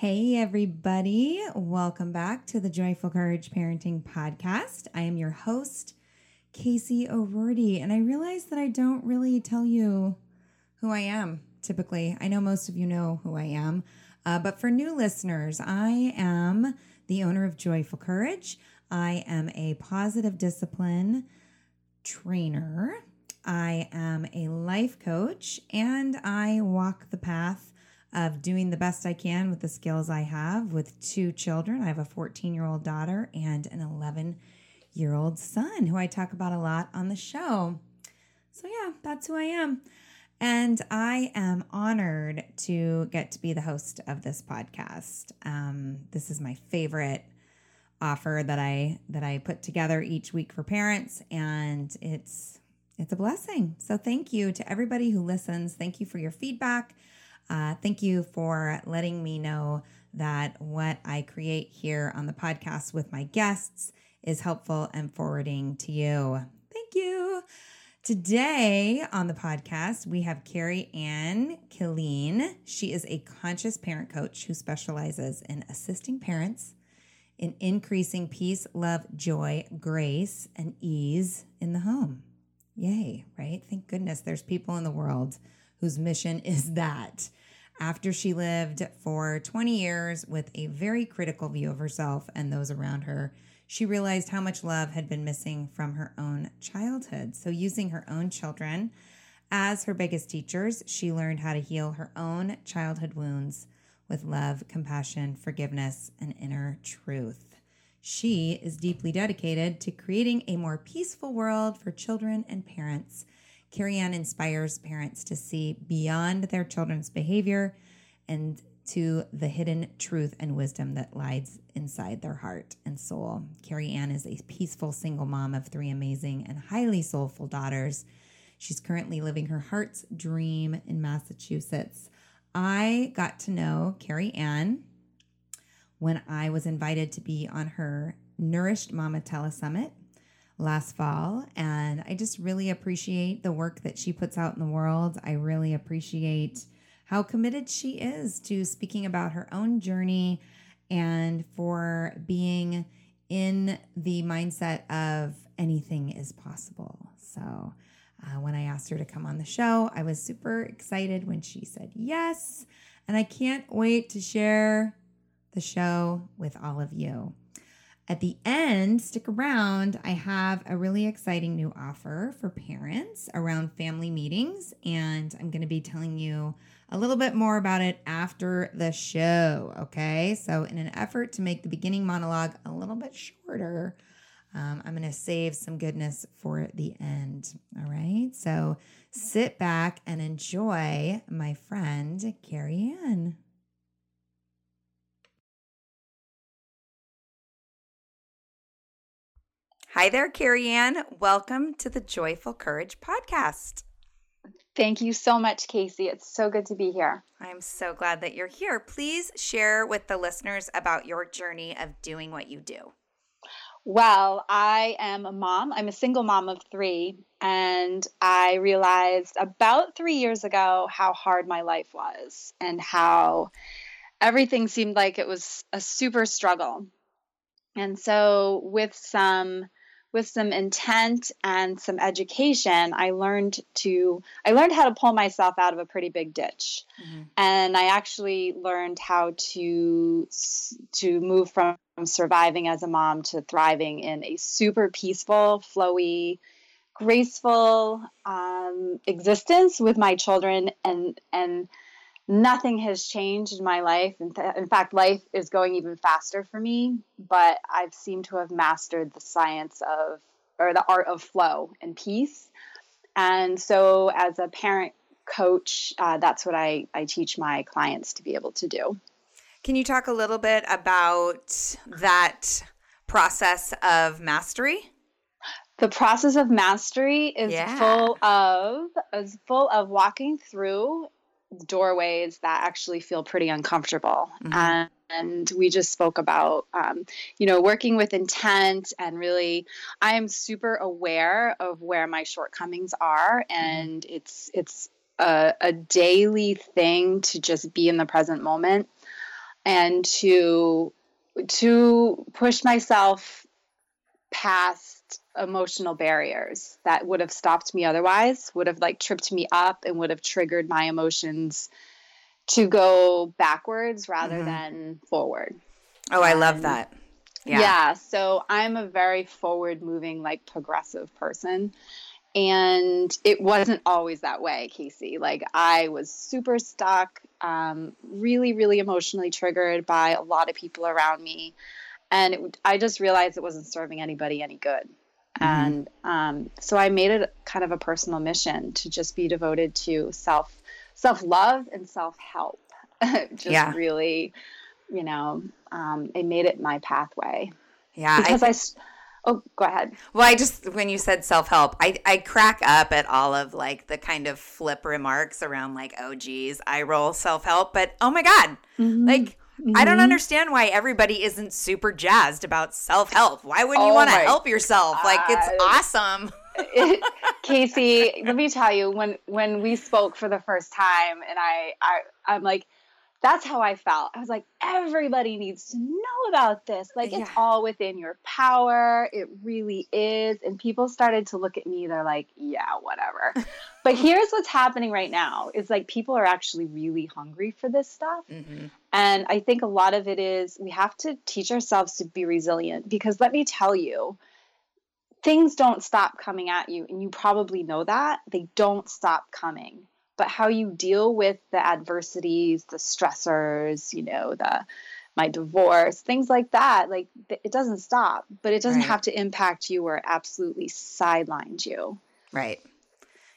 Hey, everybody. Welcome back to the Joyful Courage Parenting Podcast. I am your host, Casey O'Rourke, and I realize that I don't really tell you who I am typically. I know most of you know who I am, uh, but for new listeners, I am the owner of Joyful Courage. I am a positive discipline trainer. I am a life coach, and I walk the path of doing the best I can with the skills I have with two children. I have a 14 year old daughter and an 11 year old son who I talk about a lot on the show. So, yeah, that's who I am. And I am honored to get to be the host of this podcast. Um, this is my favorite offer that I that I put together each week for parents, and it's it's a blessing. So thank you to everybody who listens. Thank you for your feedback. Uh, thank you for letting me know that what I create here on the podcast with my guests is helpful and forwarding to you. Thank you. Today on the podcast, we have Carrie Anne Killeen. She is a conscious parent coach who specializes in assisting parents in increasing peace, love, joy, grace, and ease in the home. Yay, right? Thank goodness there's people in the world whose mission is that. After she lived for 20 years with a very critical view of herself and those around her, she realized how much love had been missing from her own childhood. So, using her own children as her biggest teachers, she learned how to heal her own childhood wounds with love, compassion, forgiveness, and inner truth. She is deeply dedicated to creating a more peaceful world for children and parents Carrie Anne inspires parents to see beyond their children's behavior and to the hidden truth and wisdom that lies inside their heart and soul. Carrie Anne is a peaceful single mom of three amazing and highly soulful daughters. She's currently living her heart's dream in Massachusetts. I got to know Carrie Anne when I was invited to be on her Nourished Mama Telesummit last fall. And I just really appreciate the work that she puts out in the world. I really appreciate how committed she is to speaking about her own journey and for being in the mindset of anything is possible. So, uh, when I asked her to come on the show, I was super excited when she said yes. And I can't wait to share the show with all of you. At the end, stick around. I have a really exciting new offer for parents around family meetings, and I'm going to be telling you a little bit more about it after the show. Okay. So, in an effort to make the beginning monologue a little bit shorter, um, I'm going to save some goodness for the end. All right. So, sit back and enjoy my friend, Carrie Anne. Hi there, Carrie Anne. Welcome to the Joyful Courage podcast. Thank you so much, Casey. It's so good to be here. I'm so glad that you're here. Please share with the listeners about your journey of doing what you do. Well, I am a mom. I'm a single mom of three. And I realized about three years ago how hard my life was and how everything seemed like it was a super struggle. And so, with some with some intent and some education, I learned to I learned how to pull myself out of a pretty big ditch, mm-hmm. and I actually learned how to to move from surviving as a mom to thriving in a super peaceful, flowy, graceful um, existence with my children, and and nothing has changed in my life. In, th- in, fact, life is going even faster for me, but I've seemed to have mastered the science of, or the art of flow and peace. And so, as a parent coach, uh, that's what I, I teach my clients to be able to do. Can you talk a little bit about that process of mastery? The process of mastery is yeah. full of is full of walking through doorways that actually feel pretty uncomfortable. Mm-hmm. And, and we just spoke about, um, you know, working with intent and really, I am super aware of where my shortcomings are, mm-hmm. and mm-hmm. it's it's a, a daily thing to just be in the present moment and to to push myself past emotional barriers that would have stopped me otherwise, would have like tripped me up and would have triggered my emotions to go backwards rather mm-hmm. than forward. Oh, I love that. Yeah. yeah. So I'm a very forward moving, like progressive person. And it wasn't always that way, Casey. Like I was super stuck, um, really, really emotionally triggered by a lot of people around me. And it, I just realized it wasn't serving anybody any good. Mm-hmm. And um, so I made it kind of a personal mission to just be devoted to self self love and self help. just yeah. really, you know, um, it made it my pathway. Yeah, because I, th- I Oh, go ahead. Well, I just when you said self help, I I crack up at all of like the kind of flip remarks around like, oh geez, I roll self help, but oh my god, mm-hmm. like Mm-hmm. I don't mm-hmm. understand why everybody isn't super jazzed about self help. Why wouldn't oh you want to help yourself? Like it's awesome. it, Casey, let me tell you when when we spoke for the first time, and I I I'm like that's how I felt. I was like, everybody needs to know about this. Like, yeah. it's all within your power. It really is. And people started to look at me. They're like, yeah, whatever. but here's what's happening right now is like people are actually really hungry for this stuff. Mm-hmm. And I think a lot of it is we have to teach ourselves to be resilient because let me tell you, things don't stop coming at you. And you probably know that. They don't stop coming but how you deal with the adversities, the stressors, you know, the my divorce, things like that. Like it doesn't stop, but it doesn't right. have to impact you or absolutely sidelines you. Right.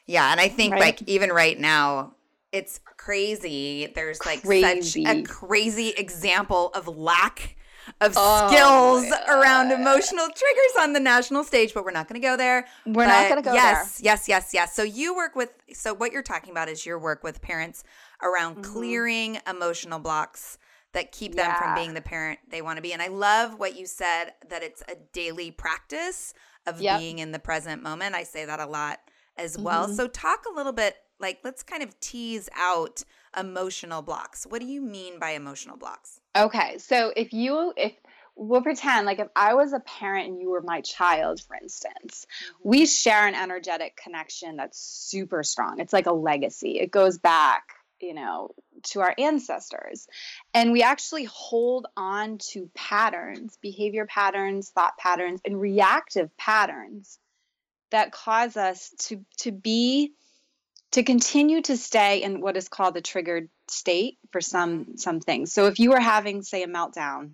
Yeah, and I think right? like even right now, it's crazy. There's like crazy. such a crazy example of lack of oh, skills around emotional triggers on the national stage, but we're not going to go there. We're but not going to go yes, there. Yes, yes, yes. Yes. So you work with so what you're talking about is your work with parents around mm-hmm. clearing emotional blocks that keep them yeah. from being the parent they want to be. And I love what you said that it's a daily practice of yep. being in the present moment. I say that a lot as well. Mm-hmm. So talk a little bit like let's kind of tease out emotional blocks. What do you mean by emotional blocks? Okay. So if you if we'll pretend like if I was a parent and you were my child, for instance, mm-hmm. we share an energetic connection that's super strong. It's like a legacy. It goes back, you know, to our ancestors. And we actually hold on to patterns, behavior patterns, thought patterns, and reactive patterns that cause us to to be to continue to stay in what is called the triggered state for some some things. So if you were having say a meltdown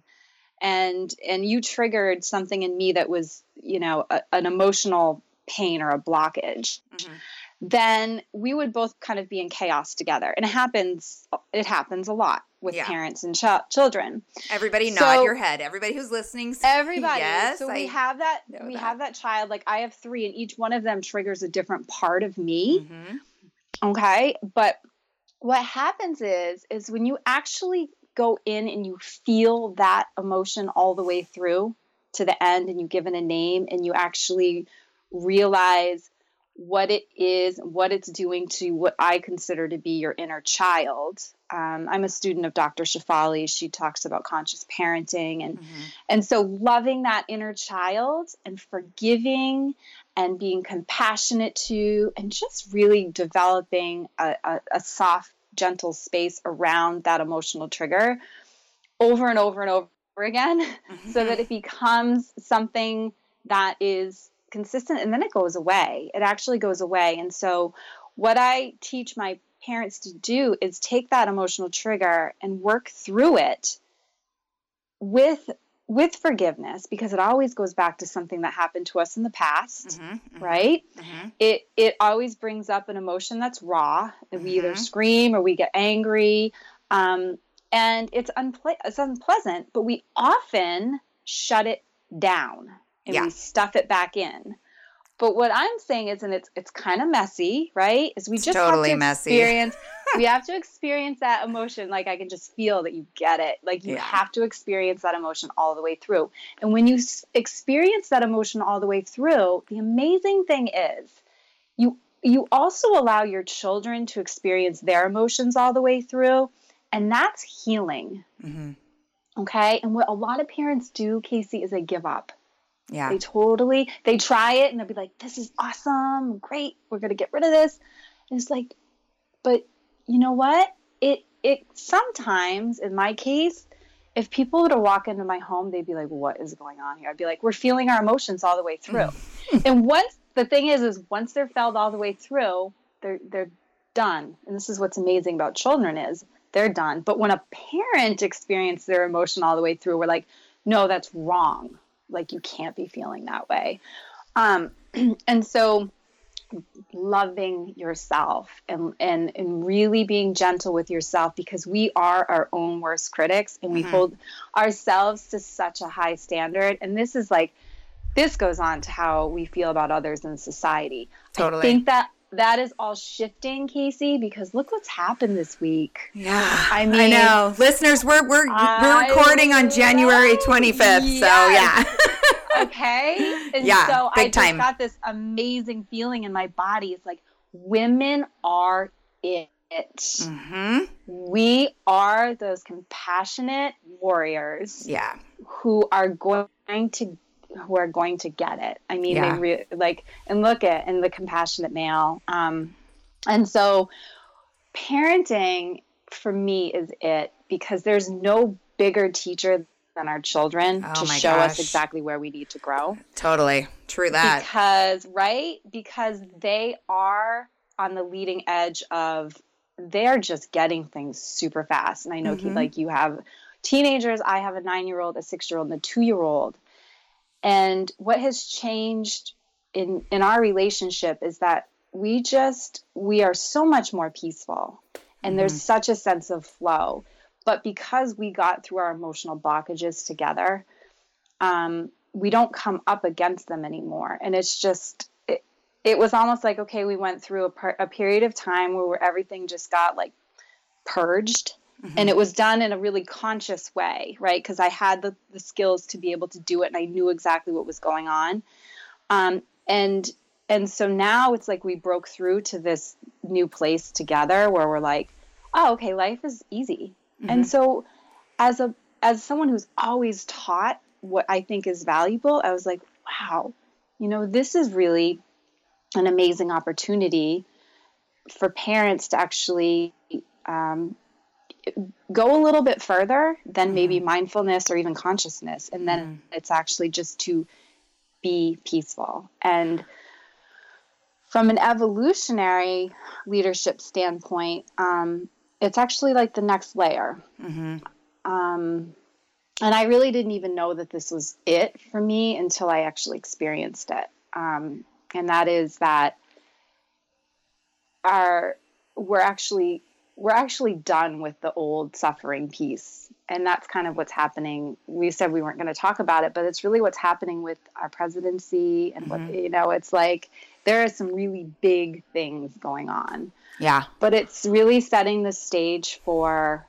and and you triggered something in me that was, you know, a, an emotional pain or a blockage, mm-hmm. then we would both kind of be in chaos together. And it happens it happens a lot with yeah. parents and ch- children. Everybody so, nod your head. Everybody who's listening. Everybody. Yes, so I we have that we that. have that child like I have 3 and each one of them triggers a different part of me. Mm-hmm Okay. But what happens is, is when you actually go in and you feel that emotion all the way through, to the end and you give it a name and you actually realize what it is, what it's doing to what I consider to be your inner child. Um, I'm a student of Dr. Shefali. She talks about conscious parenting, and mm-hmm. and so loving that inner child and forgiving and being compassionate to, and just really developing a, a, a soft, gentle space around that emotional trigger over and over and over again, mm-hmm. so that it becomes something that is consistent and then it goes away. It actually goes away. And so, what I teach my parents to do is take that emotional trigger and work through it with with forgiveness because it always goes back to something that happened to us in the past mm-hmm, mm-hmm, right mm-hmm. it it always brings up an emotion that's raw and we either mm-hmm. scream or we get angry um, and it's, unple- it's unpleasant but we often shut it down and yeah. we stuff it back in. But what I'm saying is, and it's it's kind of messy, right? Is we just totally have to experience. we have to experience that emotion. Like I can just feel that you get it. Like you yeah. have to experience that emotion all the way through. And when you experience that emotion all the way through, the amazing thing is, you you also allow your children to experience their emotions all the way through, and that's healing. Mm-hmm. Okay, and what a lot of parents do, Casey, is they give up yeah. They totally they try it and they'll be like, This is awesome, great, we're gonna get rid of this. And it's like, but you know what? It it sometimes in my case, if people were to walk into my home, they'd be like, What is going on here? I'd be like, We're feeling our emotions all the way through. and once the thing is is once they're felt all the way through, they're they're done. And this is what's amazing about children is they're done. But when a parent experiences their emotion all the way through, we're like, no, that's wrong like you can't be feeling that way um, and so loving yourself and, and and really being gentle with yourself because we are our own worst critics and we mm-hmm. hold ourselves to such a high standard and this is like this goes on to how we feel about others in society totally. i think that that is all shifting, Casey, because look what's happened this week. Yeah, I mean, I know, listeners, we're we're we're recording on January twenty fifth, yes. so yeah. okay, and yeah, so I just time. got this amazing feeling in my body. It's like women are it. Mm-hmm. We are those compassionate warriors. Yeah, who are going to who are going to get it. I mean, yeah. they re- like and look at and the compassionate male. Um, and so, parenting for me is it because there's no bigger teacher than our children oh to show gosh. us exactly where we need to grow. Totally true that because right because they are on the leading edge of they're just getting things super fast. And I know mm-hmm. like you have teenagers. I have a nine year old, a six year old, and a two year old and what has changed in in our relationship is that we just we are so much more peaceful and mm-hmm. there's such a sense of flow. But because we got through our emotional blockages together, um, we don't come up against them anymore. And it's just it, it was almost like okay, we went through a, per, a period of time where everything just got like purged Mm-hmm. And it was done in a really conscious way, right? Because I had the, the skills to be able to do it and I knew exactly what was going on. Um, and and so now it's like we broke through to this new place together where we're like, oh, okay, life is easy. Mm-hmm. And so as a as someone who's always taught what I think is valuable, I was like, wow, you know, this is really an amazing opportunity for parents to actually um, go a little bit further than maybe mm-hmm. mindfulness or even consciousness and then mm. it's actually just to be peaceful and from an evolutionary leadership standpoint um, it's actually like the next layer mm-hmm. um, and i really didn't even know that this was it for me until i actually experienced it um, and that is that our we're actually we're actually done with the old suffering piece. And that's kind of what's happening. We said we weren't going to talk about it, but it's really what's happening with our presidency. And mm-hmm. what, you know, it's like there are some really big things going on. Yeah. But it's really setting the stage for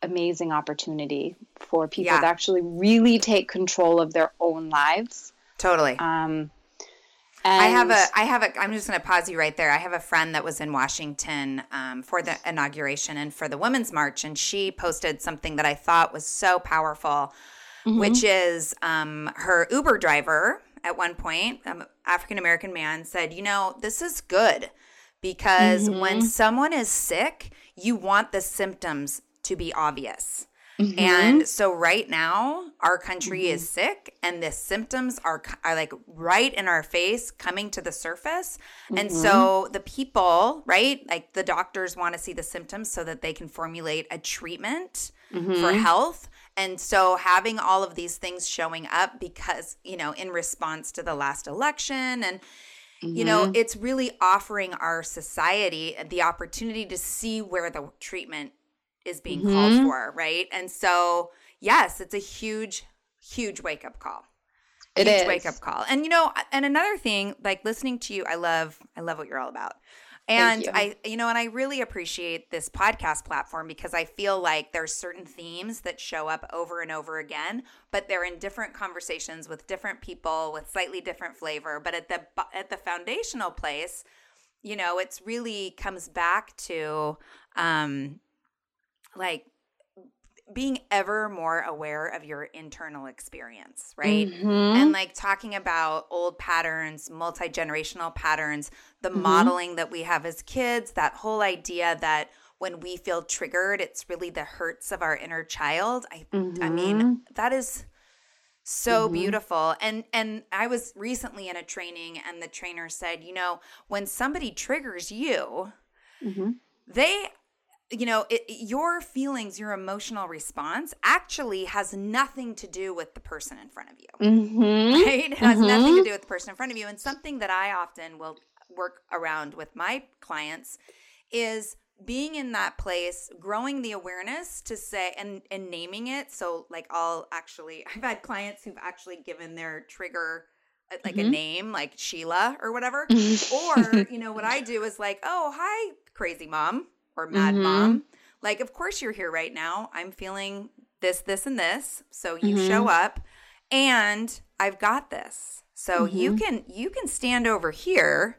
amazing opportunity for people yeah. to actually really take control of their own lives. Totally. Um, I have a, I have a, I'm just going to pause you right there. I have a friend that was in Washington um, for the inauguration and for the Women's March, and she posted something that I thought was so powerful, mm-hmm. which is um, her Uber driver at one point, um, African American man, said, You know, this is good because mm-hmm. when someone is sick, you want the symptoms to be obvious. Mm-hmm. And so right now our country mm-hmm. is sick and the symptoms are are like right in our face coming to the surface. Mm-hmm. And so the people, right? Like the doctors want to see the symptoms so that they can formulate a treatment for mm-hmm. health. And so having all of these things showing up because, you know, in response to the last election and you know, mm-hmm. it's really offering our society the opportunity to see where the treatment is being mm-hmm. called for, right? And so, yes, it's a huge, huge wake up call. It huge is. wake up call. And you know, and another thing, like listening to you, I love, I love what you're all about. And you. I, you know, and I really appreciate this podcast platform because I feel like there's certain themes that show up over and over again, but they're in different conversations with different people with slightly different flavor. But at the at the foundational place, you know, it's really comes back to um, like being ever more aware of your internal experience, right? Mm-hmm. And like talking about old patterns, multi generational patterns, the mm-hmm. modeling that we have as kids, that whole idea that when we feel triggered, it's really the hurts of our inner child. I, mm-hmm. I mean, mm-hmm. that is so mm-hmm. beautiful and and i was recently in a training and the trainer said you know when somebody triggers you mm-hmm. they you know, it, your feelings, your emotional response actually has nothing to do with the person in front of you. Mm-hmm. Right? It has mm-hmm. nothing to do with the person in front of you. And something that I often will work around with my clients is being in that place, growing the awareness to say and and naming it. So like I'll actually I've had clients who've actually given their trigger uh, like mm-hmm. a name like Sheila or whatever. or, you know, what I do is like, "Oh, hi crazy mom." Or mad mm-hmm. mom. Like, of course you're here right now. I'm feeling this, this, and this. So you mm-hmm. show up and I've got this. So mm-hmm. you can you can stand over here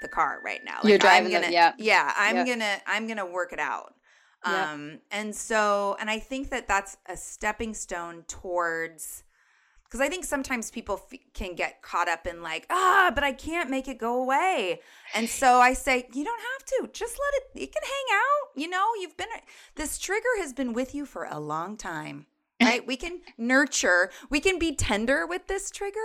the car right now. Like, You're driving I'm gonna, it, yeah. Yeah, I'm gonna I'm gonna work it out. Um, and so, and I think that that's a stepping stone towards because I think sometimes people f- can get caught up in like, ah, but I can't make it go away. And so I say, you don't have to. Just let it. It can hang out. You know, you've been this trigger has been with you for a long time. Right? we can nurture. We can be tender with this trigger,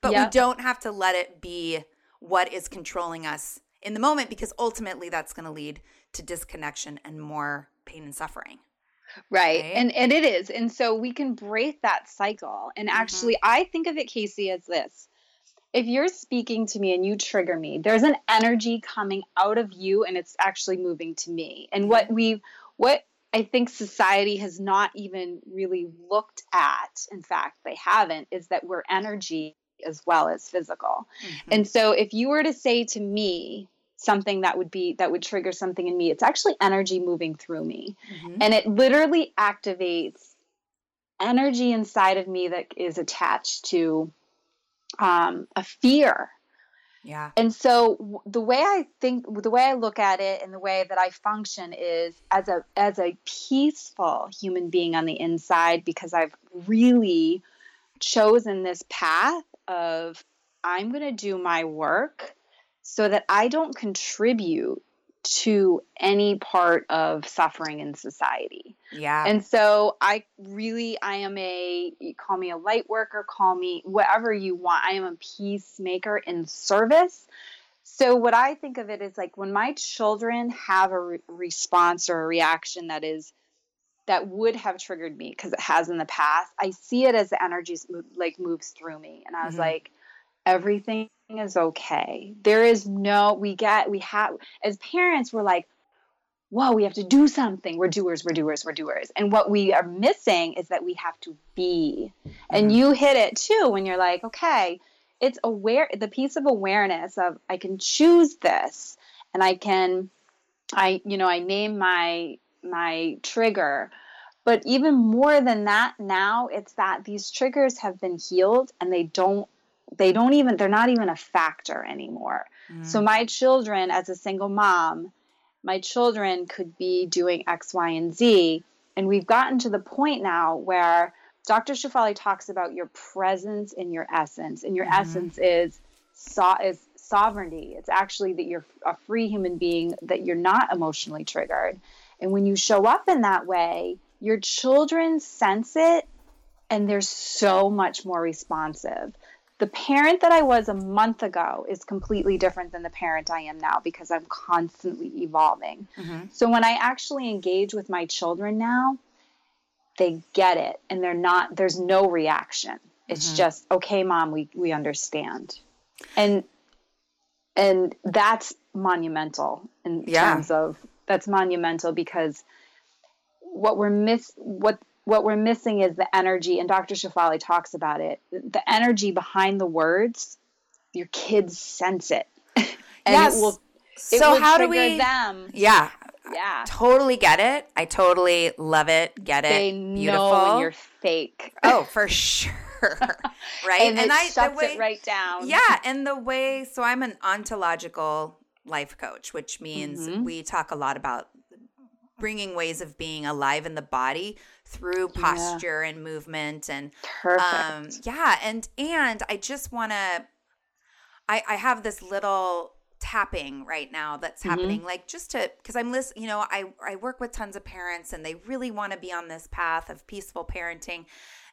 but yep. we don't have to let it be what is controlling us in the moment because ultimately that's going to lead to disconnection and more pain and suffering. Right. right. And and it is. And so we can break that cycle. And mm-hmm. actually. I think of it Casey as this. If you're speaking to me and you trigger me, there's an energy coming out of you and it's actually moving to me. And what mm-hmm. we what I think society has not even really looked at, in fact, they haven't, is that we're energy as well as physical. Mm-hmm. And so if you were to say to me something that would be that would trigger something in me, it's actually energy moving through me. Mm-hmm. And it literally activates energy inside of me that is attached to um, a fear. Yeah. And so w- the way I think the way I look at it and the way that I function is as a as a peaceful human being on the inside because I've really chosen this path of I'm going to do my work so that I don't contribute to any part of suffering in society. Yeah. And so I really I am a call me a light worker, call me whatever you want. I am a peacemaker in service. So what I think of it is like when my children have a re- response or a reaction that is that would have triggered me because it has in the past. I see it as the energy like moves through me, and I was mm-hmm. like, everything is okay. There is no we get we have as parents we're like, whoa, we have to do something. We're doers, we're doers, we're doers. And what we are missing is that we have to be. Mm-hmm. And you hit it too when you're like, okay, it's aware the piece of awareness of I can choose this and I can I you know I name my my trigger. But even more than that now, it's that these triggers have been healed and they don't they don't even they're not even a factor anymore. Mm. So my children as a single mom, my children could be doing X, Y, and Z. And we've gotten to the point now where Dr. shefali talks about your presence in your essence. And your mm-hmm. essence is so, is sovereignty. It's actually that you're a free human being, that you're not emotionally triggered. And when you show up in that way, your children sense it and they're so much more responsive. The parent that I was a month ago is completely different than the parent I am now because I'm constantly evolving. Mm-hmm. So when I actually engage with my children now, they get it and they're not there's no reaction. It's mm-hmm. just, "Okay, mom, we we understand." And and that's monumental in yeah. terms of that's monumental because what we're miss what what we're missing is the energy and dr shefali talks about it. The energy behind the words your kids sense it. And yes. it will it so will how do we them. Yeah. Yeah. Totally get it. I totally love it. Get it. They beautiful know when you're fake. Oh for sure. Right? And, and i shuts way, it right down. Yeah and the way so i'm an ontological life coach which means mm-hmm. we talk a lot about bringing ways of being alive in the body through posture yeah. and movement and Perfect. um yeah and and i just want to I, I have this little tapping right now that's mm-hmm. happening like just to because i'm listening you know i i work with tons of parents and they really want to be on this path of peaceful parenting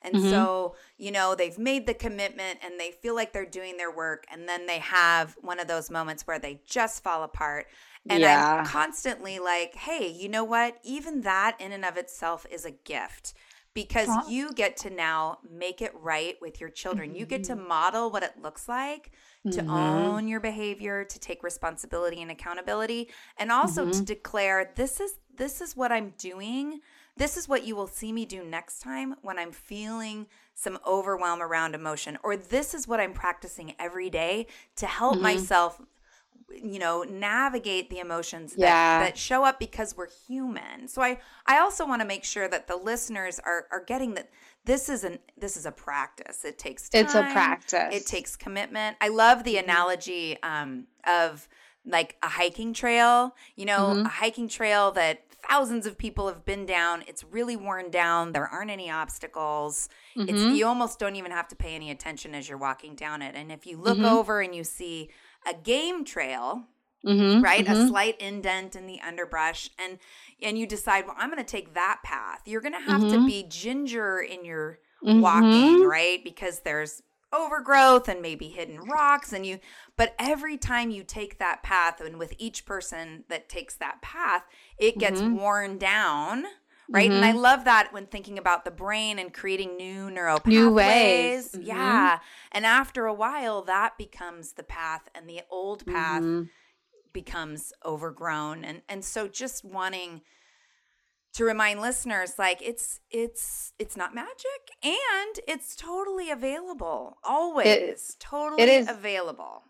and mm-hmm. so you know they've made the commitment and they feel like they're doing their work and then they have one of those moments where they just fall apart and yeah. i'm constantly like hey you know what even that in and of itself is a gift because huh? you get to now make it right with your children. Mm-hmm. You get to mm-hmm. model what it looks like to mm-hmm. own your behavior, to take responsibility and accountability, and also mm-hmm. to declare this is this is what I'm doing. This is what you will see me do next time when I'm feeling some overwhelm around emotion or this is what I'm practicing every day to help mm-hmm. myself you know navigate the emotions that, yeah. that show up because we're human so i i also want to make sure that the listeners are are getting that this is an this is a practice it takes time, it's a practice it takes commitment i love the mm-hmm. analogy um, of like a hiking trail you know mm-hmm. a hiking trail that thousands of people have been down it's really worn down there aren't any obstacles mm-hmm. it's you almost don't even have to pay any attention as you're walking down it and if you look mm-hmm. over and you see a game trail, mm-hmm, right? Mm-hmm. A slight indent in the underbrush, and and you decide, well, I'm going to take that path. You're going to have mm-hmm. to be ginger in your walking, mm-hmm. right? Because there's overgrowth and maybe hidden rocks and you but every time you take that path and with each person that takes that path it gets mm-hmm. worn down right? Mm-hmm. And I mm-hmm. love that when thinking about the brain and creating new neural pathways. New ways. Mm-hmm. Yeah. And after a while, that becomes the path, and the old path mm-hmm. becomes overgrown. And and so just wanting to remind listeners like it's it's it's not magic and it's totally available always it, totally it is available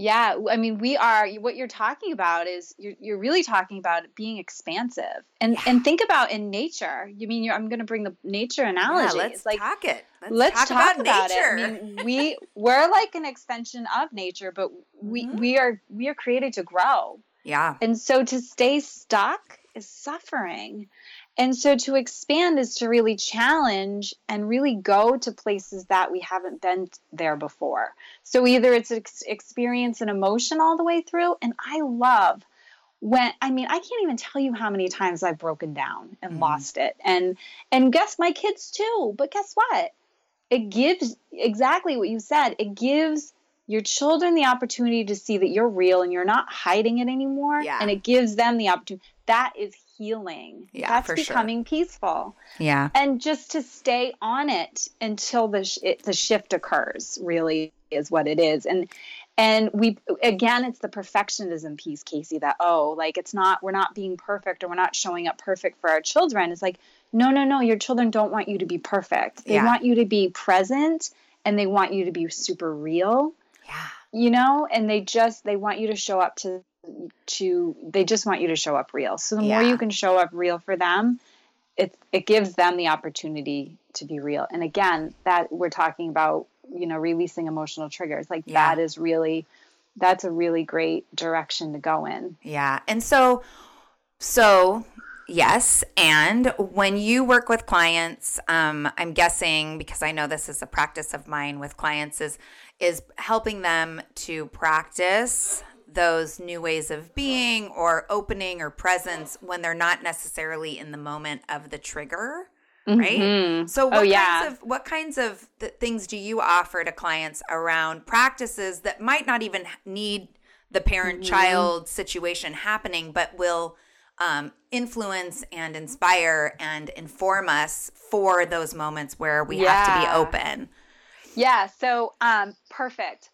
yeah, I mean, we are. What you're talking about is you're, you're really talking about being expansive, and yeah. and think about in nature. You mean I'm going to bring the nature analogy? Yeah, let's like, talk it. Let's, let's talk, talk, about, about it. I mean, we we're like an extension of nature, but we mm-hmm. we are we are created to grow. Yeah, and so to stay stuck is suffering. And so to expand is to really challenge and really go to places that we haven't been there before. So either it's ex- experience an emotion all the way through, and I love when I mean I can't even tell you how many times I've broken down and mm lost it. And and guess my kids too. But guess what? It gives exactly what you said. It gives your children the opportunity to see that you're real and you're not hiding it anymore. Yeah. And it gives them the opportunity. That is healing. Yeah, That's becoming sure. peaceful. Yeah. And just to stay on it until the sh- it, the shift occurs really is what it is. And and we again it's the perfectionism piece Casey that oh like it's not we're not being perfect or we're not showing up perfect for our children. It's like no no no your children don't want you to be perfect. They yeah. want you to be present and they want you to be super real. Yeah. You know, and they just they want you to show up to to they just want you to show up real. So the yeah. more you can show up real for them, it it gives them the opportunity to be real. And again, that we're talking about, you know, releasing emotional triggers. Like yeah. that is really that's a really great direction to go in. Yeah. And so so yes and when you work with clients um, i'm guessing because i know this is a practice of mine with clients is is helping them to practice those new ways of being or opening or presence when they're not necessarily in the moment of the trigger right mm-hmm. so what oh, yeah. kinds of what kinds of things do you offer to clients around practices that might not even need the parent child mm-hmm. situation happening but will um, influence and inspire and inform us for those moments where we yeah. have to be open yeah so um, perfect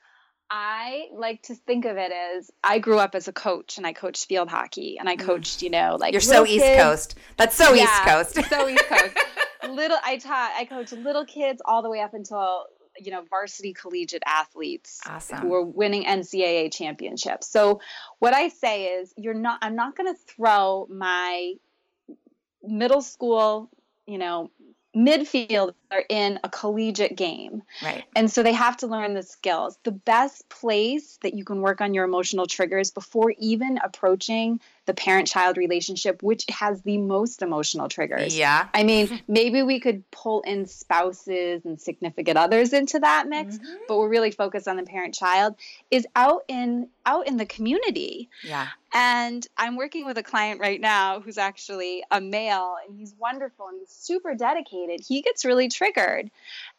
I like to think of it as I grew up as a coach and I coached field hockey and I mm. coached, you know, like You're so East Coast. That's so yeah, East Coast. so East Coast. little I taught I coached little kids all the way up until you know varsity collegiate athletes awesome. who were winning NCAA championships. So what I say is you're not I'm not going to throw my middle school, you know, midfield are in a collegiate game. Right. And so they have to learn the skills. The best place that you can work on your emotional triggers before even approaching the parent child relationship, which has the most emotional triggers. Yeah. I mean, maybe we could pull in spouses and significant others into that mix, mm-hmm. but we're really focused on the parent child is out in out in the community. Yeah. And I'm working with a client right now who's actually a male and he's wonderful and he's super dedicated. He gets really triggered.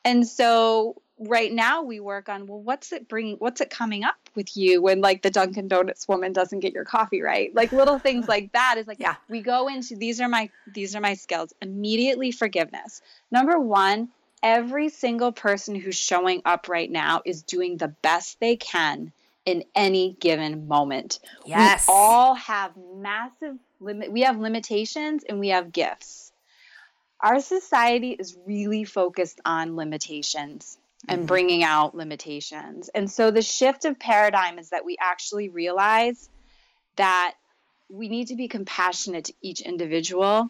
And so right now we work on well what's it bringing what's it coming up with you when like the Dunkin Donuts woman doesn't get your coffee right? Like little things like that is like yeah. we go into these are my these are my skills. Immediately forgiveness. Number 1 every single person who's showing up right now is doing the best they can in any given moment. Yes. we all have massive limit we have limitations and we have gifts. Our society is really focused on limitations and mm-hmm. bringing out limitations. And so the shift of paradigm is that we actually realize that we need to be compassionate to each individual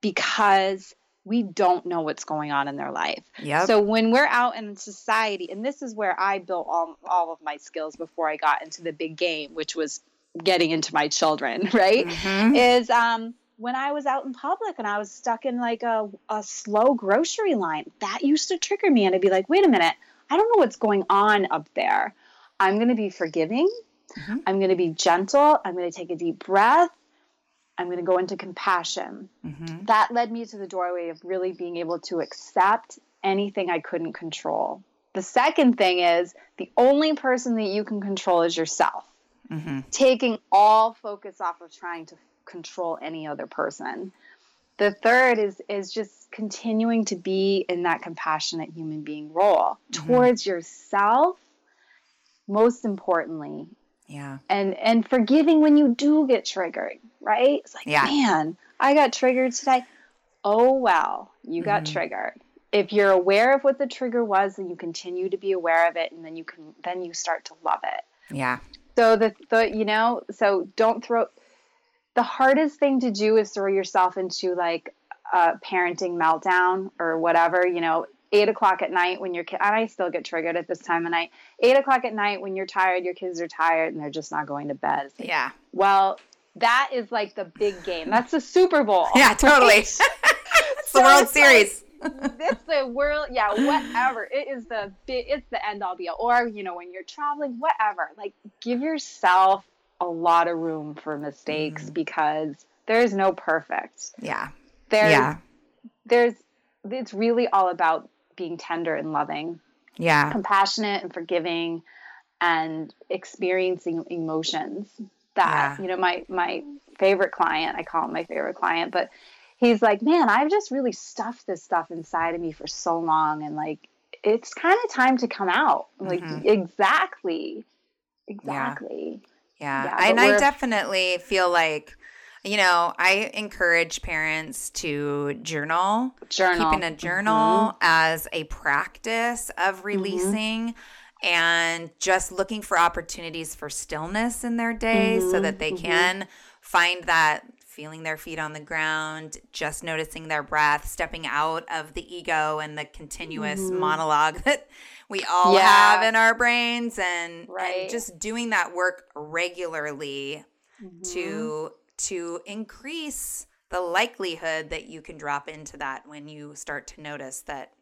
because we don't know what's going on in their life. Yep. So when we're out in society, and this is where I built all, all of my skills before I got into the big game, which was getting into my children, right? Mm-hmm. Is um when I was out in public and I was stuck in like a, a slow grocery line, that used to trigger me. And I'd be like, wait a minute, I don't know what's going on up there. I'm going to be forgiving. Mm-hmm. I'm going to be gentle. I'm going to take a deep breath. I'm going to go into compassion. Mm-hmm. That led me to the doorway of really being able to accept anything I couldn't control. The second thing is the only person that you can control is yourself. Mm-hmm. Taking all focus off of trying to control any other person. The third is is just continuing to be in that compassionate human being role mm-hmm. towards yourself most importantly. Yeah. And and forgiving when you do get triggered, right? It's like, yeah. man, I got triggered today. Oh well, you got mm-hmm. triggered. If you're aware of what the trigger was, then you continue to be aware of it and then you can then you start to love it. Yeah. So the, the you know, so don't throw the hardest thing to do is throw yourself into like a parenting meltdown or whatever, you know, eight o'clock at night when your kid, and I still get triggered at this time of night, eight o'clock at night when you're tired, your kids are tired and they're just not going to bed. Like, yeah. Well, that is like the big game. That's the Super Bowl. Yeah, totally. it's so the World Series. Like, it's the world. Yeah, whatever. It is the. It's the end all be all. Or you know, when you're traveling, whatever. Like, give yourself a lot of room for mistakes mm. because there's no perfect. Yeah. There's, yeah. There's, it's really all about being tender and loving. Yeah. Compassionate and forgiving and experiencing emotions that, yeah. you know, my, my favorite client, I call him my favorite client, but he's like, man, I've just really stuffed this stuff inside of me for so long. And like, it's kind of time to come out. Like, mm-hmm. exactly. Exactly. Yeah. Yeah. yeah and I definitely feel like, you know, I encourage parents to journal, journal. keeping a journal mm-hmm. as a practice of mm-hmm. releasing. Mm-hmm. And just looking for opportunities for stillness in their day mm-hmm. so that they mm-hmm. can find that feeling their feet on the ground, just noticing their breath, stepping out of the ego and the continuous mm-hmm. monologue that we all yeah. have in our brains and, right. and just doing that work regularly mm-hmm. to to increase the likelihood that you can drop into that when you start to notice that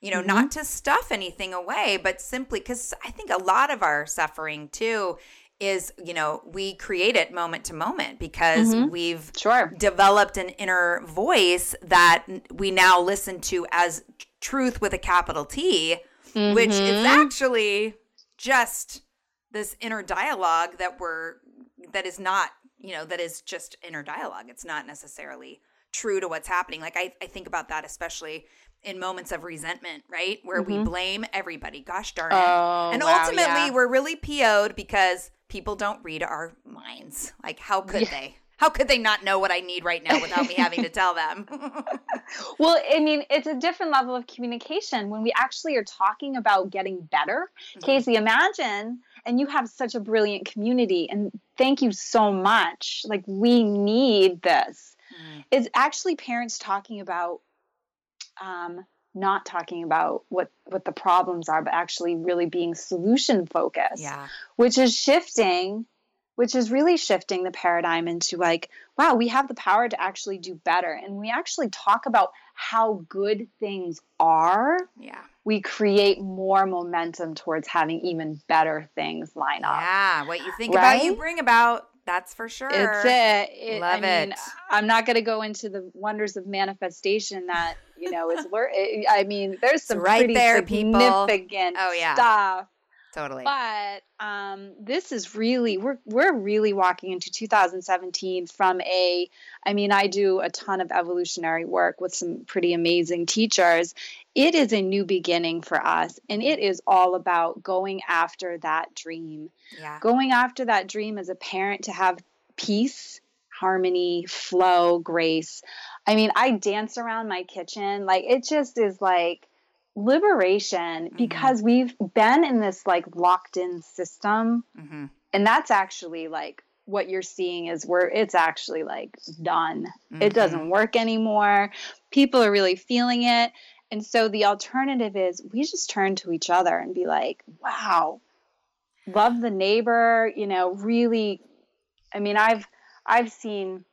you know mm-hmm. not to stuff anything away but simply cuz I think a lot of our suffering too is you know we create it moment to moment because mm-hmm. we've sure. developed an inner voice that we now listen to as truth with a capital T mm-hmm. which is mm-hmm. actually just this inner dialogue that we're that is not you know that is just inner dialogue it's not necessarily true to what's happening like i, I think about that especially in moments of resentment right where mm-hmm. we blame everybody gosh darn it oh, and wow, ultimately yeah. we're really po'd because people don't read our minds like how could yeah. they how could they not know what I need right now without me having to tell them? well, I mean, it's a different level of communication when we actually are talking about getting better. Mm-hmm. Casey, imagine, and you have such a brilliant community, and thank you so much. Like, we need this. Mm. It's actually parents talking about, um, not talking about what what the problems are, but actually really being solution focused. Yeah. Which is shifting which is really shifting the paradigm into like, wow, we have the power to actually do better. And we actually talk about how good things are. Yeah. We create more momentum towards having even better things line up. Yeah. What you think right? about, you bring about. That's for sure. It's it. it Love I it. Mean, I'm not going to go into the wonders of manifestation that you know is. I mean, there's some right pretty there, significant people. Oh, yeah. stuff Totally. But um, this is really we're we're really walking into 2017 from a. I mean, I do a ton of evolutionary work with some pretty amazing teachers. It is a new beginning for us, and it is all about going after that dream. Yeah. Going after that dream as a parent to have peace, harmony, flow, grace. I mean, I dance around my kitchen like it just is like liberation mm-hmm. because we've been in this like locked in system mm-hmm. and that's actually like what you're seeing is where it's actually like done mm-hmm. it doesn't work anymore people are really feeling it and so the alternative is we just turn to each other and be like wow love the neighbor you know really i mean i've i've seen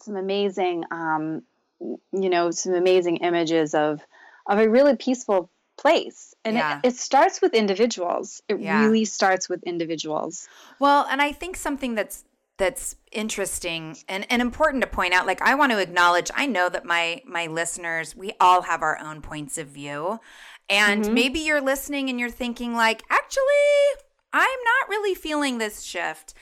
some amazing um you know some amazing images of of a really peaceful place. And yeah. it, it, starts with individuals. It yeah. really starts with individuals. Well, and I think something that's that's interesting and, and important to point out like i want to acknowledge i know that my my listeners we all have our own points of view and mm-hmm. maybe you're listening and you're thinking like actually i'm not really feeling this shift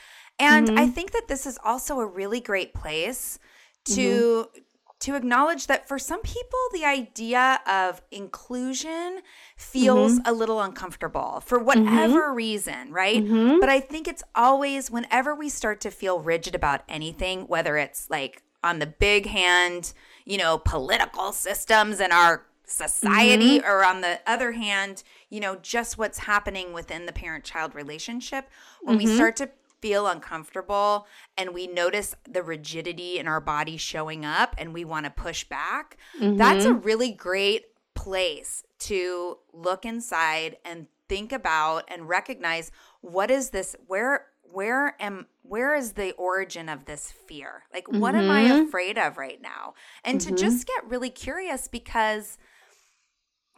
and mm-hmm. i think that this is also a really great place to mm-hmm to acknowledge that for some people, the idea of inclusion feels mm-hmm. a little uncomfortable for whatever mm-hmm. reason, right? Mm-hmm. But I think it's always whenever we start to feel rigid about anything, whether it's like on the big hand, you know, political systems in our society, mm-hmm. or on the other hand, you know, just what's happening within the parent child relationship, when we mm-hmm. start to feel uncomfortable and we notice the rigidity in our body showing up and we want to push back, mm-hmm. that's a really great place to look inside and think about and recognize what is this where where am where is the origin of this fear like mm-hmm. what am i mm-hmm. afraid of right now and mm-hmm. to just get really curious because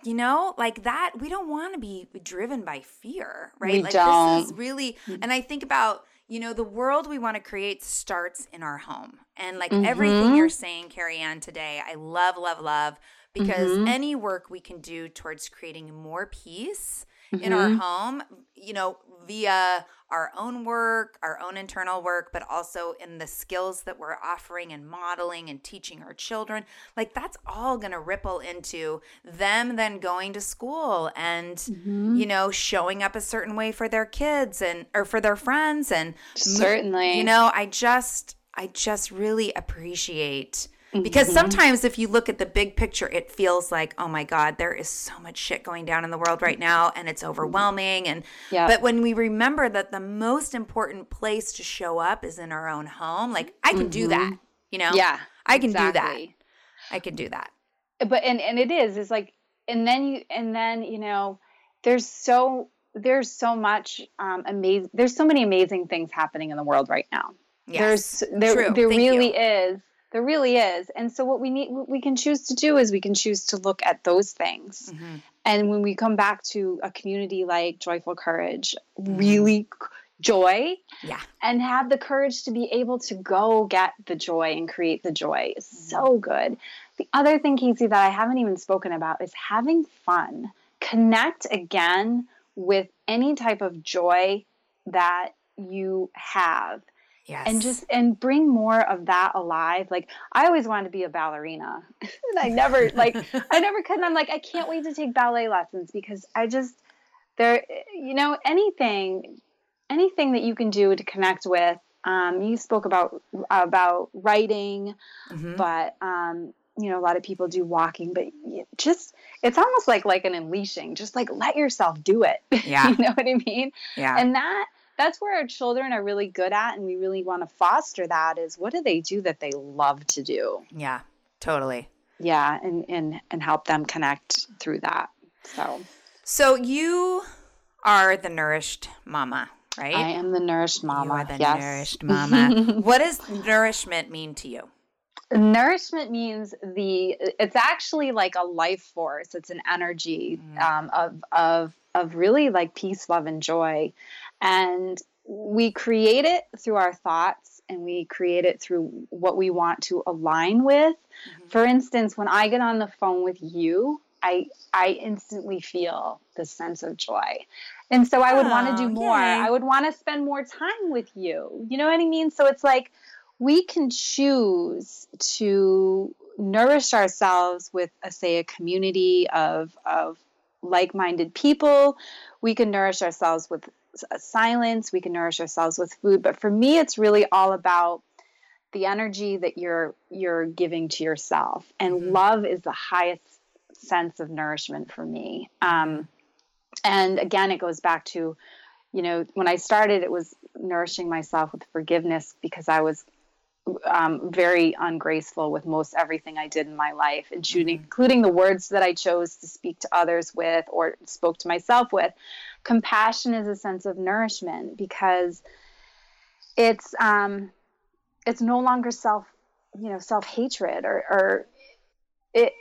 you know like that we don't want to be driven by fear right we like don't. this is really mm. and i think about you know, the world we want to create starts in our home. And like mm-hmm. everything you're saying, Carrie Anne, today, I love, love, love because mm-hmm. any work we can do towards creating more peace mm-hmm. in our mm-hmm. home, you know, via our own work, our own internal work, but also in the skills that we're offering and modeling and teaching our children. Like that's all going to ripple into them then going to school and mm-hmm. you know showing up a certain way for their kids and or for their friends and certainly you know I just I just really appreciate because mm-hmm. sometimes if you look at the big picture, it feels like, oh my God, there is so much shit going down in the world right now and it's overwhelming. And yeah. but when we remember that the most important place to show up is in our own home, like I can mm-hmm. do that, you know? Yeah. I can exactly. do that. I can do that. But and and it is, it's like and then you and then, you know, there's so there's so much um amazing there's so many amazing things happening in the world right now. Yes. There's there True. there Thank really you. is there really is. And so what we need what we can choose to do is we can choose to look at those things. Mm-hmm. And when we come back to a community like Joyful Courage, mm-hmm. really joy yeah and have the courage to be able to go get the joy and create the joy is mm-hmm. so good the other thing casey that i haven't even spoken about is having fun connect again with any type of joy that you have Yes. And just and bring more of that alive. Like I always wanted to be a ballerina. and I never like I never could and I'm like I can't wait to take ballet lessons because I just there you know anything anything that you can do to connect with um, you spoke about about writing mm-hmm. but um, you know a lot of people do walking but just it's almost like like an unleashing just like let yourself do it yeah you know what i mean yeah and that that's where our children are really good at and we really want to foster that is what do they do that they love to do yeah totally yeah and and and help them connect through that so so you are the nourished mama right? I am the nourished mama. You are the yes. nourished mama. what does nourishment mean to you? Nourishment means the. It's actually like a life force. It's an energy mm. um, of of of really like peace, love, and joy, and we create it through our thoughts and we create it through what we want to align with. Mm-hmm. For instance, when I get on the phone with you, I I instantly feel the sense of joy. And so I would oh, want to do more. Yay. I would want to spend more time with you. You know what I mean? So it's like we can choose to nourish ourselves with a say a community of of like-minded people. We can nourish ourselves with silence. We can nourish ourselves with food. But for me, it's really all about the energy that you're you're giving to yourself. And mm-hmm. love is the highest sense of nourishment for me. Um, and again, it goes back to, you know, when I started, it was nourishing myself with forgiveness because I was um, very ungraceful with most everything I did in my life, including, mm-hmm. including the words that I chose to speak to others with or spoke to myself with. Compassion is a sense of nourishment because it's um, it's no longer self, you know, self hatred or, or it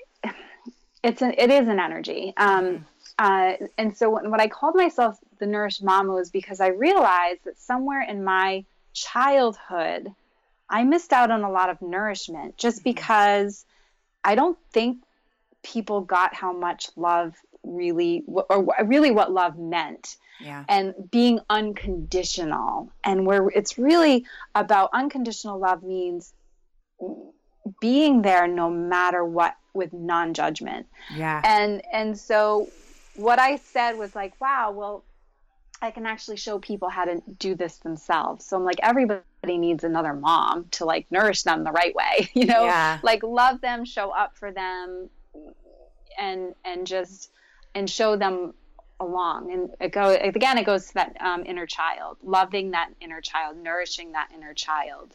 it's an it is an energy. Um, mm-hmm. uh, and so when, when I called myself the nourished mama was because I realized that somewhere in my childhood I missed out on a lot of nourishment just mm-hmm. because I don't think people got how much love really or really what love meant yeah. and being unconditional and where it's really about unconditional love means being there no matter what with non-judgment yeah and and so what i said was like wow well I can actually show people how to do this themselves. So I'm like, everybody needs another mom to like nourish them the right way, you know, yeah. like love them, show up for them, and and just and show them along. And it goes again, it goes to that um, inner child, loving that inner child, nourishing that inner child.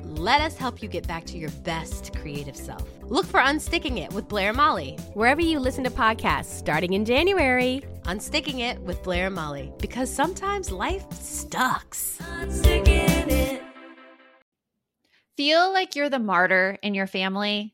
Let us help you get back to your best creative self. Look for Unsticking It with Blair Molly, wherever you listen to podcasts starting in January. Unsticking It with Blair and Molly, because sometimes life sucks. Feel like you're the martyr in your family?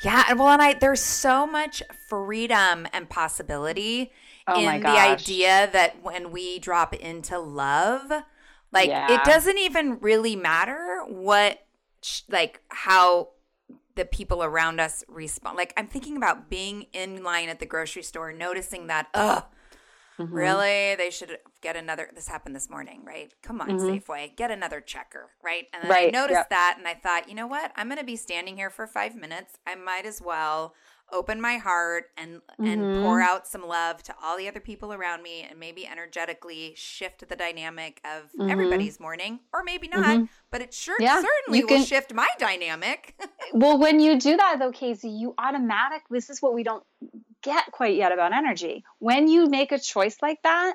Yeah, and well, and I there's so much freedom and possibility oh in the idea that when we drop into love, like yeah. it doesn't even really matter what like how the people around us respond. Like I'm thinking about being in line at the grocery store, noticing that, ugh, Mm-hmm. Really? They should get another. This happened this morning, right? Come on, mm-hmm. Safeway, get another checker, right? And then right. I noticed yep. that and I thought, you know what? I'm going to be standing here for five minutes. I might as well open my heart and mm-hmm. and pour out some love to all the other people around me and maybe energetically shift the dynamic of mm-hmm. everybody's morning or maybe not mm-hmm. but it sure yeah, certainly can, will shift my dynamic well when you do that though casey you automatic this is what we don't get quite yet about energy when you make a choice like that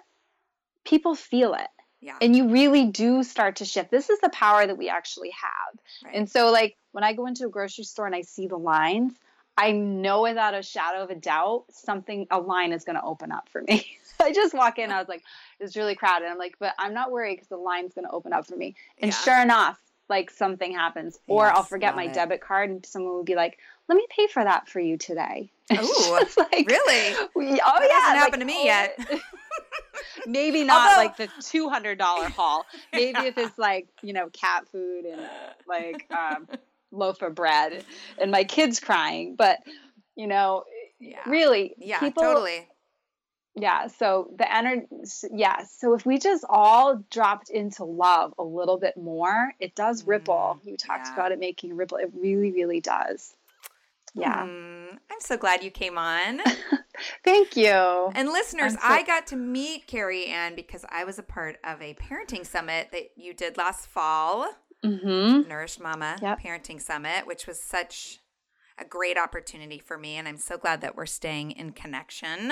people feel it yeah. And you really do start to shift. This is the power that we actually have. Right. And so, like, when I go into a grocery store and I see the lines, I know without a shadow of a doubt something, a line is going to open up for me. I just walk in, I was like, it's really crowded. I'm like, but I'm not worried because the line's going to open up for me. And yeah. sure enough, like something happens, or yes, I'll forget my it. debit card, and someone will be like, "Let me pay for that for you today." Oh, like, really? We, oh that yeah, hasn't like, happened to me oh, yet. maybe not Although, like the two hundred dollar haul. Maybe if it's like you know cat food and like um, loaf of bread, and my kids crying. But you know, yeah. really, yeah, people, totally. Yeah. So the energy, yeah. So if we just all dropped into love a little bit more, it does ripple. Mm, you talked yeah. about it making a ripple. It really, really does. Yeah. Mm, I'm so glad you came on. Thank you. And listeners, so- I got to meet Carrie Anne because I was a part of a parenting summit that you did last fall. Mm-hmm. Nourished Mama yep. Parenting Summit, which was such a great opportunity for me. And I'm so glad that we're staying in connection.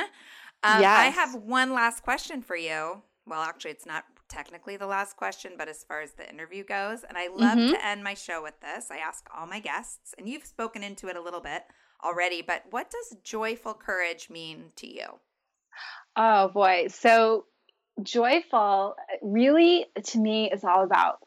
Um, yes. I have one last question for you. Well, actually, it's not technically the last question, but as far as the interview goes, and I love mm-hmm. to end my show with this. I ask all my guests, and you've spoken into it a little bit already, but what does joyful courage mean to you? Oh boy. So, joyful really to me is all about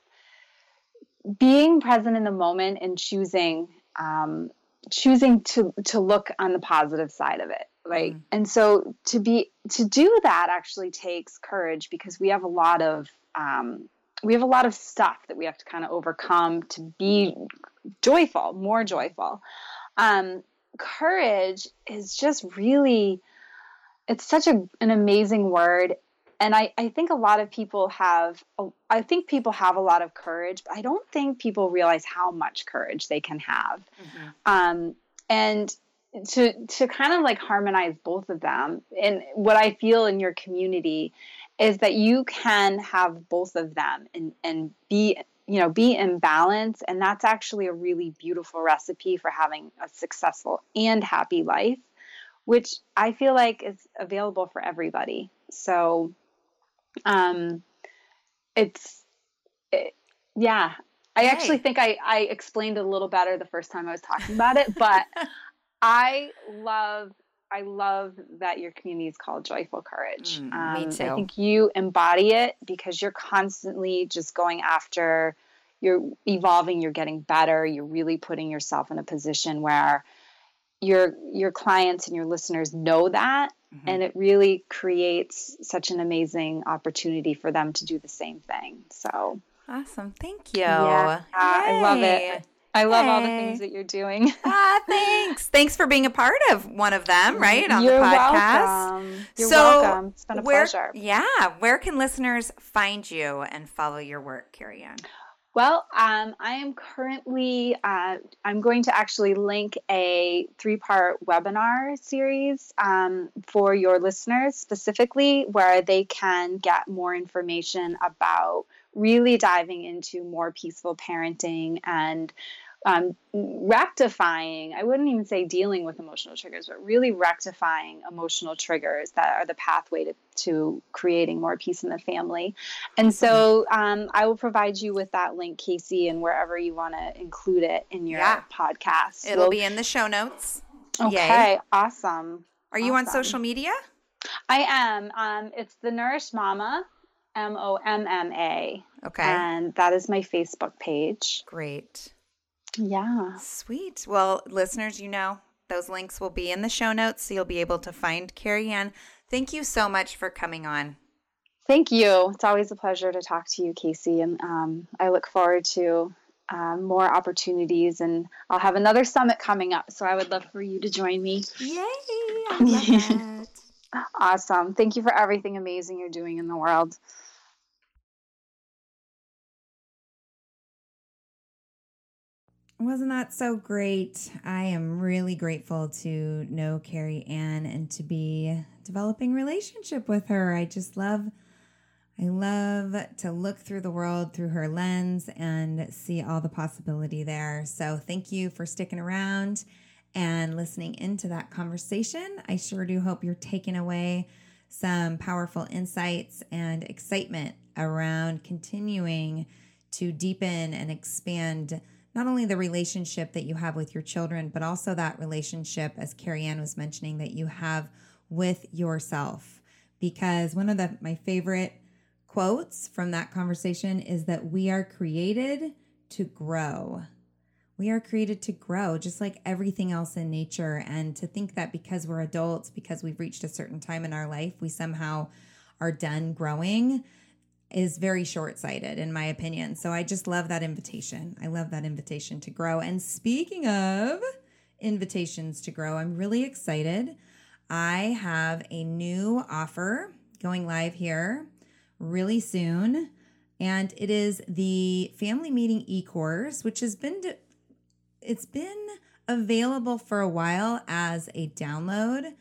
being present in the moment and choosing um, choosing to to look on the positive side of it right mm. and so to be to do that actually takes courage because we have a lot of um, we have a lot of stuff that we have to kind of overcome to be joyful more joyful um, courage is just really it's such a, an amazing word and I, I think a lot of people have i think people have a lot of courage but i don't think people realize how much courage they can have mm-hmm. um, and to to kind of like harmonize both of them. And what i feel in your community is that you can have both of them and and be you know be in balance. And that's actually a really beautiful recipe for having a successful and happy life which i feel like is available for everybody. So um it's it, yeah. I actually think I, I explained it a little better the first time i was talking about it but I love I love that your community is called Joyful Courage. Mm, um, me too. I think you embody it because you're constantly just going after, you're evolving, you're getting better, you're really putting yourself in a position where your your clients and your listeners know that mm-hmm. and it really creates such an amazing opportunity for them to do the same thing. So awesome. Thank you. Yeah, I love it. I love hey. all the things that you're doing. ah, thanks. Thanks for being a part of one of them, right? On you're the podcast. Welcome. You're so welcome. It's been a where, pleasure. Yeah. Where can listeners find you and follow your work, Carrie Anne? Well, um, I am currently, uh, I'm going to actually link a three part webinar series um, for your listeners specifically where they can get more information about really diving into more peaceful parenting and um, rectifying, I wouldn't even say dealing with emotional triggers, but really rectifying emotional triggers that are the pathway to, to creating more peace in the family. And so um, I will provide you with that link, Casey, and wherever you want to include it in your yeah. podcast. It'll we'll, be in the show notes. Okay, Yay. awesome. Are you awesome. on social media? I am. Um, it's the Nourished Mama, M O M M A. Okay. And that is my Facebook page. Great. Yeah. Sweet. Well, listeners, you know, those links will be in the show notes, so you'll be able to find Carrie Anne. Thank you so much for coming on. Thank you. It's always a pleasure to talk to you, Casey. And um, I look forward to uh, more opportunities. And I'll have another summit coming up. So I would love for you to join me. Yay! I love that. awesome. Thank you for everything amazing you're doing in the world. Wasn't that so great? I am really grateful to know Carrie Anne and to be developing relationship with her. I just love I love to look through the world through her lens and see all the possibility there. So thank you for sticking around and listening into that conversation. I sure do hope you're taking away some powerful insights and excitement around continuing to deepen and expand not only the relationship that you have with your children, but also that relationship, as Carrie Anne was mentioning, that you have with yourself. Because one of the my favorite quotes from that conversation is that we are created to grow. We are created to grow, just like everything else in nature. And to think that because we're adults, because we've reached a certain time in our life, we somehow are done growing is very short sighted, in my opinion. So I just love that invitation. I love that invitation to grow. And speaking of invitations to grow, I'm really excited. I have a new offer going live here really soon. And it is the family meeting e-course, which has been it's been available for a while as a download,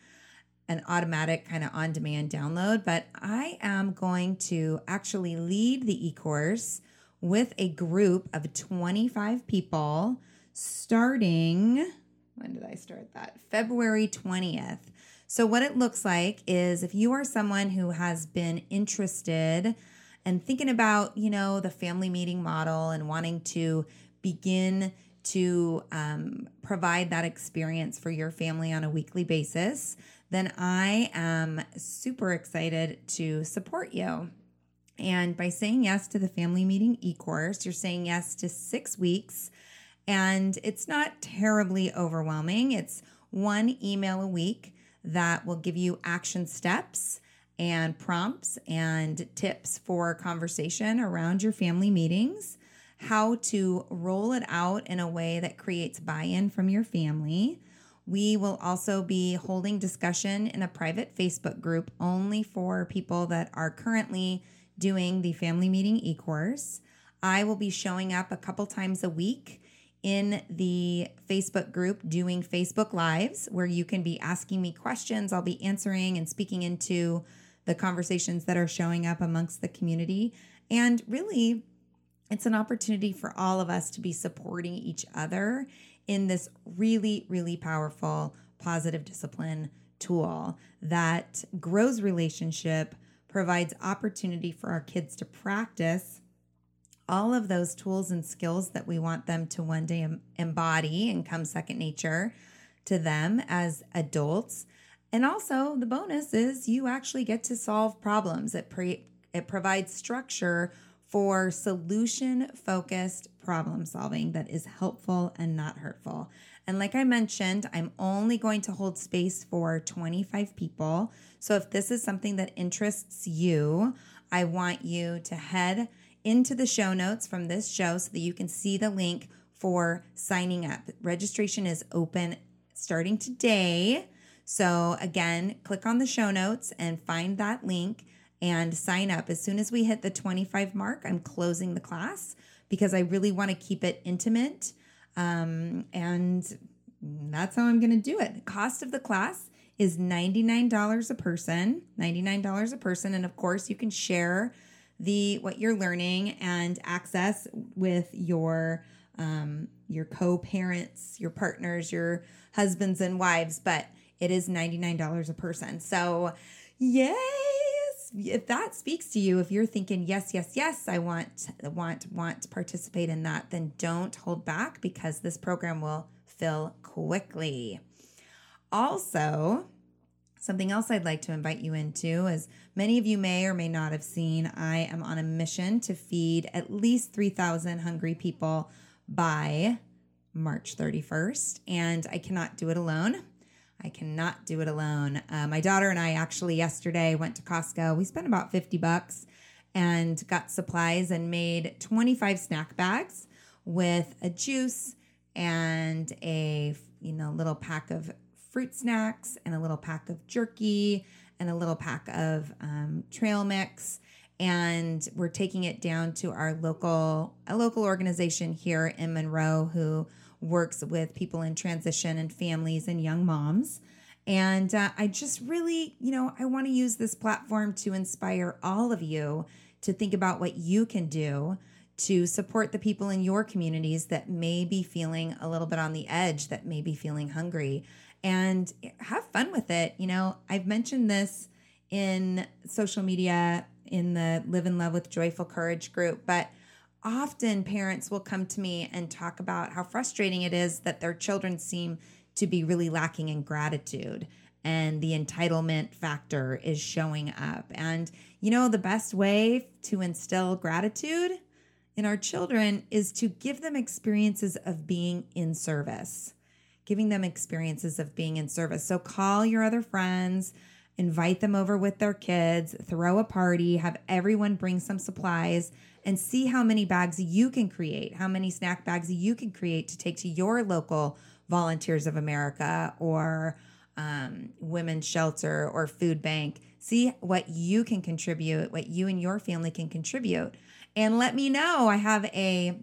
an automatic kind of on-demand download, but I am going to actually lead the e-course with a group of 25 people starting when did I start that? February 20th. So, what it looks like is if you are someone who has been interested and thinking about, you know, the family meeting model and wanting to begin to um, provide that experience for your family on a weekly basis, then I am super excited to support you. And by saying yes to the family meeting e course, you're saying yes to six weeks. And it's not terribly overwhelming. It's one email a week that will give you action steps and prompts and tips for conversation around your family meetings, how to roll it out in a way that creates buy in from your family. We will also be holding discussion in a private Facebook group only for people that are currently doing the family meeting e course. I will be showing up a couple times a week in the Facebook group doing Facebook Lives where you can be asking me questions. I'll be answering and speaking into the conversations that are showing up amongst the community. And really, it's an opportunity for all of us to be supporting each other in this really, really powerful positive discipline tool that grows relationship, provides opportunity for our kids to practice all of those tools and skills that we want them to one day embody and come second nature to them as adults. And also, the bonus is you actually get to solve problems. It pre- it provides structure for solution focused problem solving that is helpful and not hurtful. And like I mentioned, I'm only going to hold space for 25 people. So if this is something that interests you, I want you to head into the show notes from this show so that you can see the link for signing up. Registration is open starting today. So, again, click on the show notes and find that link and sign up. As soon as we hit the 25 mark, I'm closing the class because I really want to keep it intimate. Um, and that's how I'm going to do it. The cost of the class is $99 a person, $99 a person. And of course, you can share the what you're learning and access with your um, your co-parents, your partners, your husbands and wives, but it is $99 a person. So, yes, if that speaks to you, if you're thinking yes, yes, yes, I want want want to participate in that, then don't hold back because this program will fill quickly. Also, Something else I'd like to invite you into, as many of you may or may not have seen, I am on a mission to feed at least 3,000 hungry people by March 31st, and I cannot do it alone. I cannot do it alone. Uh, my daughter and I actually yesterday went to Costco. We spent about 50 bucks and got supplies and made 25 snack bags with a juice and a you know little pack of fruit snacks and a little pack of jerky and a little pack of um, trail mix and we're taking it down to our local a local organization here in Monroe who works with people in transition and families and young moms. And uh, I just really, you know, I want to use this platform to inspire all of you to think about what you can do to support the people in your communities that may be feeling a little bit on the edge, that may be feeling hungry, and have fun with it. You know, I've mentioned this in social media in the Live and Love with Joyful Courage group, but often parents will come to me and talk about how frustrating it is that their children seem to be really lacking in gratitude and the entitlement factor is showing up. And you know, the best way to instill gratitude in our children is to give them experiences of being in service, giving them experiences of being in service. So call your other friends, invite them over with their kids, throw a party, have everyone bring some supplies, and see how many bags you can create, how many snack bags you can create to take to your local Volunteers of America or um, Women's Shelter or Food Bank. See what you can contribute, what you and your family can contribute and let me know. I have a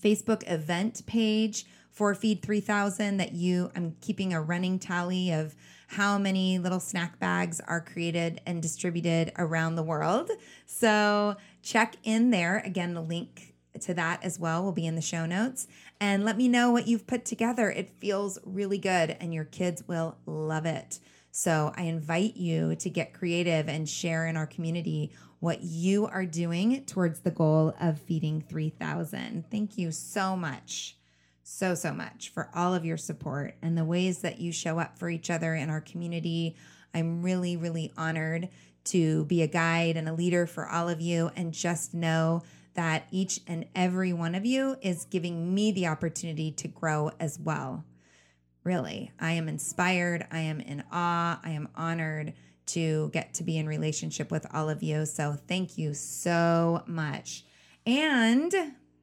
Facebook event page for Feed 3000 that you, I'm keeping a running tally of how many little snack bags are created and distributed around the world. So check in there. Again, the link to that as well will be in the show notes. And let me know what you've put together. It feels really good and your kids will love it. So I invite you to get creative and share in our community what you are doing towards the goal of feeding 3,000. Thank you so much, so, so much for all of your support and the ways that you show up for each other in our community. I'm really, really honored to be a guide and a leader for all of you. And just know that each and every one of you is giving me the opportunity to grow as well. Really, I am inspired. I am in awe. I am honored to get to be in relationship with all of you. So thank you so much. And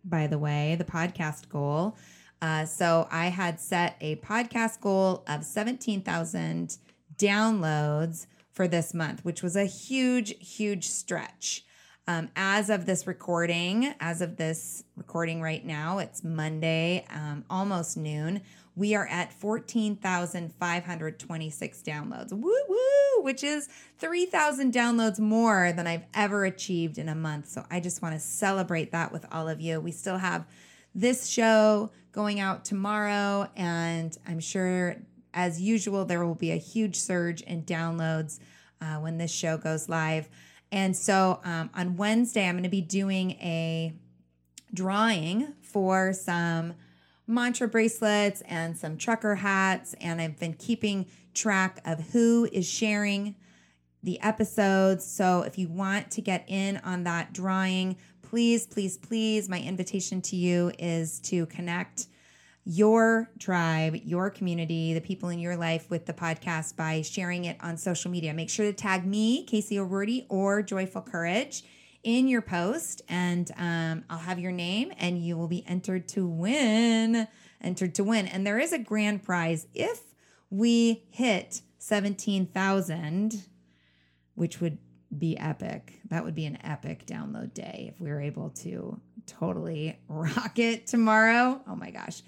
by the way, the podcast goal. Uh, so I had set a podcast goal of 17,000 downloads for this month, which was a huge, huge stretch. Um, as of this recording, as of this recording right now, it's Monday, um, almost noon. We are at 14,526 downloads. Woo woo, which is 3,000 downloads more than I've ever achieved in a month. So I just want to celebrate that with all of you. We still have this show going out tomorrow, and I'm sure, as usual, there will be a huge surge in downloads uh, when this show goes live. And so um, on Wednesday, I'm going to be doing a drawing for some mantra bracelets and some trucker hats. And I've been keeping track of who is sharing the episodes. So if you want to get in on that drawing, please, please, please, my invitation to you is to connect your tribe, your community, the people in your life with the podcast by sharing it on social media. Make sure to tag me, Casey O'Roarty, or Joyful Courage in your post, and um, I'll have your name, and you will be entered to win. Entered to win. And there is a grand prize if we hit 17,000, which would be epic. That would be an epic download day if we were able to totally rock it tomorrow. Oh my gosh.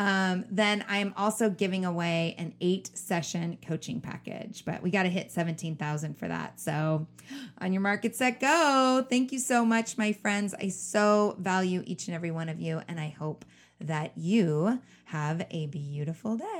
Um, then I'm also giving away an eight session coaching package, but we got to hit 17,000 for that. So on your market set go. Thank you so much, my friends. I so value each and every one of you, and I hope that you have a beautiful day.